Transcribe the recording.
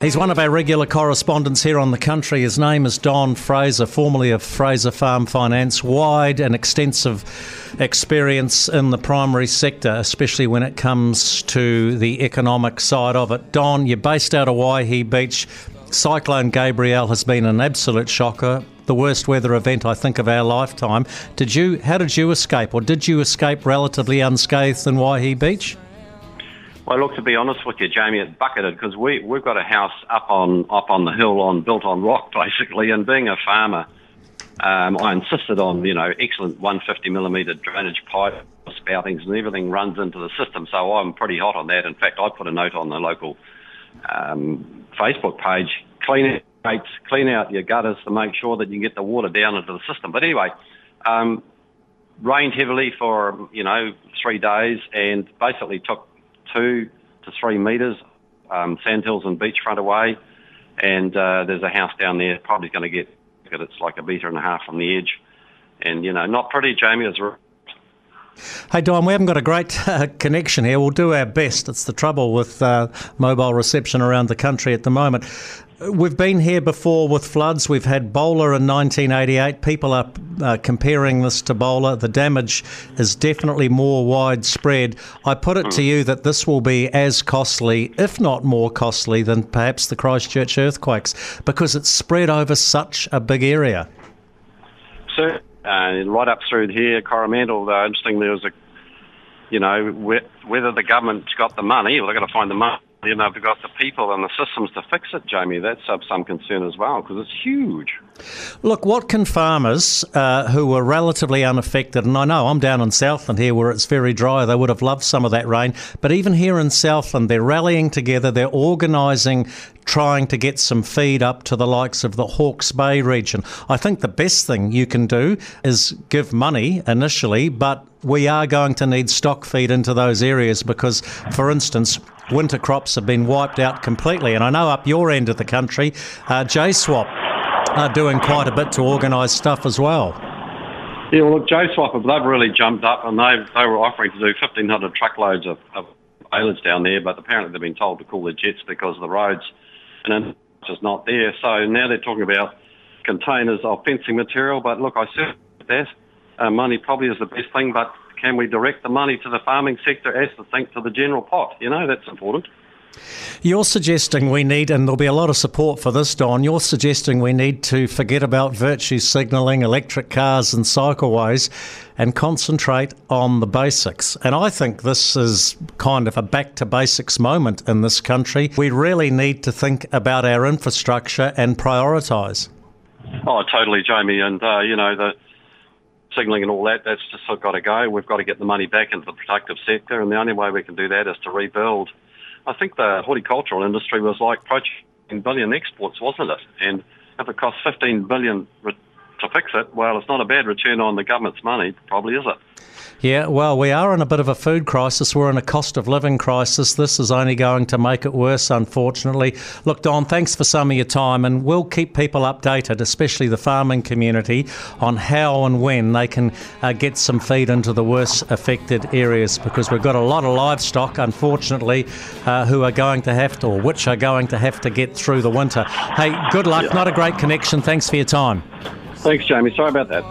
He's one of our regular correspondents here on the country. His name is Don Fraser, formerly of Fraser Farm Finance. Wide and extensive experience in the primary sector, especially when it comes to the economic side of it. Don, you're based out of Waihi Beach. Cyclone Gabrielle has been an absolute shocker. The worst weather event, I think, of our lifetime. Did you? How did you escape, or did you escape relatively unscathed in Waihi Beach? Well, look, to be honest with you, Jamie, it bucketed because we, we've got a house up on, up on the hill on, built on rock, basically, and being a farmer, um, I insisted on, you know, excellent 150 millimetre drainage pipe spoutings and everything runs into the system, so I'm pretty hot on that. In fact, I put a note on the local um, Facebook page, clean out, clean out your gutters to make sure that you get the water down into the system. But anyway, um, rained heavily for, you know, three days and basically took two to three metres, um, sandhills and beachfront away. And uh, there's a house down there, probably going to get, it's like a metre and a half from the edge. And, you know, not pretty, Jamie. It's Hey, Don, we haven't got a great uh, connection here. We'll do our best. It's the trouble with uh, mobile reception around the country at the moment. We've been here before with floods. We've had Bola in 1988. People are uh, comparing this to Bola. The damage is definitely more widespread. I put it to you that this will be as costly, if not more costly, than perhaps the Christchurch earthquakes because it's spread over such a big area. So, uh, right up through here, Coromandel, though, interestingly, there was a, you know, whether the government's got the money, or they're going to find the money you know, they've got the people and the systems to fix it, Jamie. That's of some concern as well because it's huge. Look, what can farmers uh, who were relatively unaffected, and I know I'm down in Southland here where it's very dry, they would have loved some of that rain, but even here in Southland, they're rallying together, they're organising, trying to get some feed up to the likes of the Hawke's Bay region. I think the best thing you can do is give money initially, but we are going to need stock feed into those areas because, for instance, winter crops have been wiped out completely. And I know up your end of the country, uh, JSwap are doing quite a bit to organise stuff as well. Yeah, well, look, JSwap, they've really jumped up and they they were offering to do 1,500 truckloads of, of balers down there, but apparently they've been told to call their jets because the roads and just not there. So now they're talking about containers of fencing material, but look, I said that uh, money probably is the best thing, but can we direct the money to the farming sector as to think to the general pot? You know, that's important. You're suggesting we need, and there'll be a lot of support for this, Don. You're suggesting we need to forget about virtue signalling, electric cars, and cycleways and concentrate on the basics. And I think this is kind of a back to basics moment in this country. We really need to think about our infrastructure and prioritise. Oh, totally, Jamie. And, uh, you know, the signalling and all that, that's just got to go. We've got to get the money back into the productive sector, and the only way we can do that is to rebuild. I think the horticultural industry was like approaching billion exports, wasn't it? And if it costs 15 billion to fix it, well, it's not a bad return on the government's money, probably, is it? Yeah, well, we are in a bit of a food crisis. We're in a cost of living crisis. This is only going to make it worse, unfortunately. Look, Don, thanks for some of your time, and we'll keep people updated, especially the farming community, on how and when they can uh, get some feed into the worst affected areas because we've got a lot of livestock, unfortunately, uh, who are going to have to, or which are going to have to get through the winter. Hey, good luck. Not a great connection. Thanks for your time. Thanks, Jamie. Sorry about that.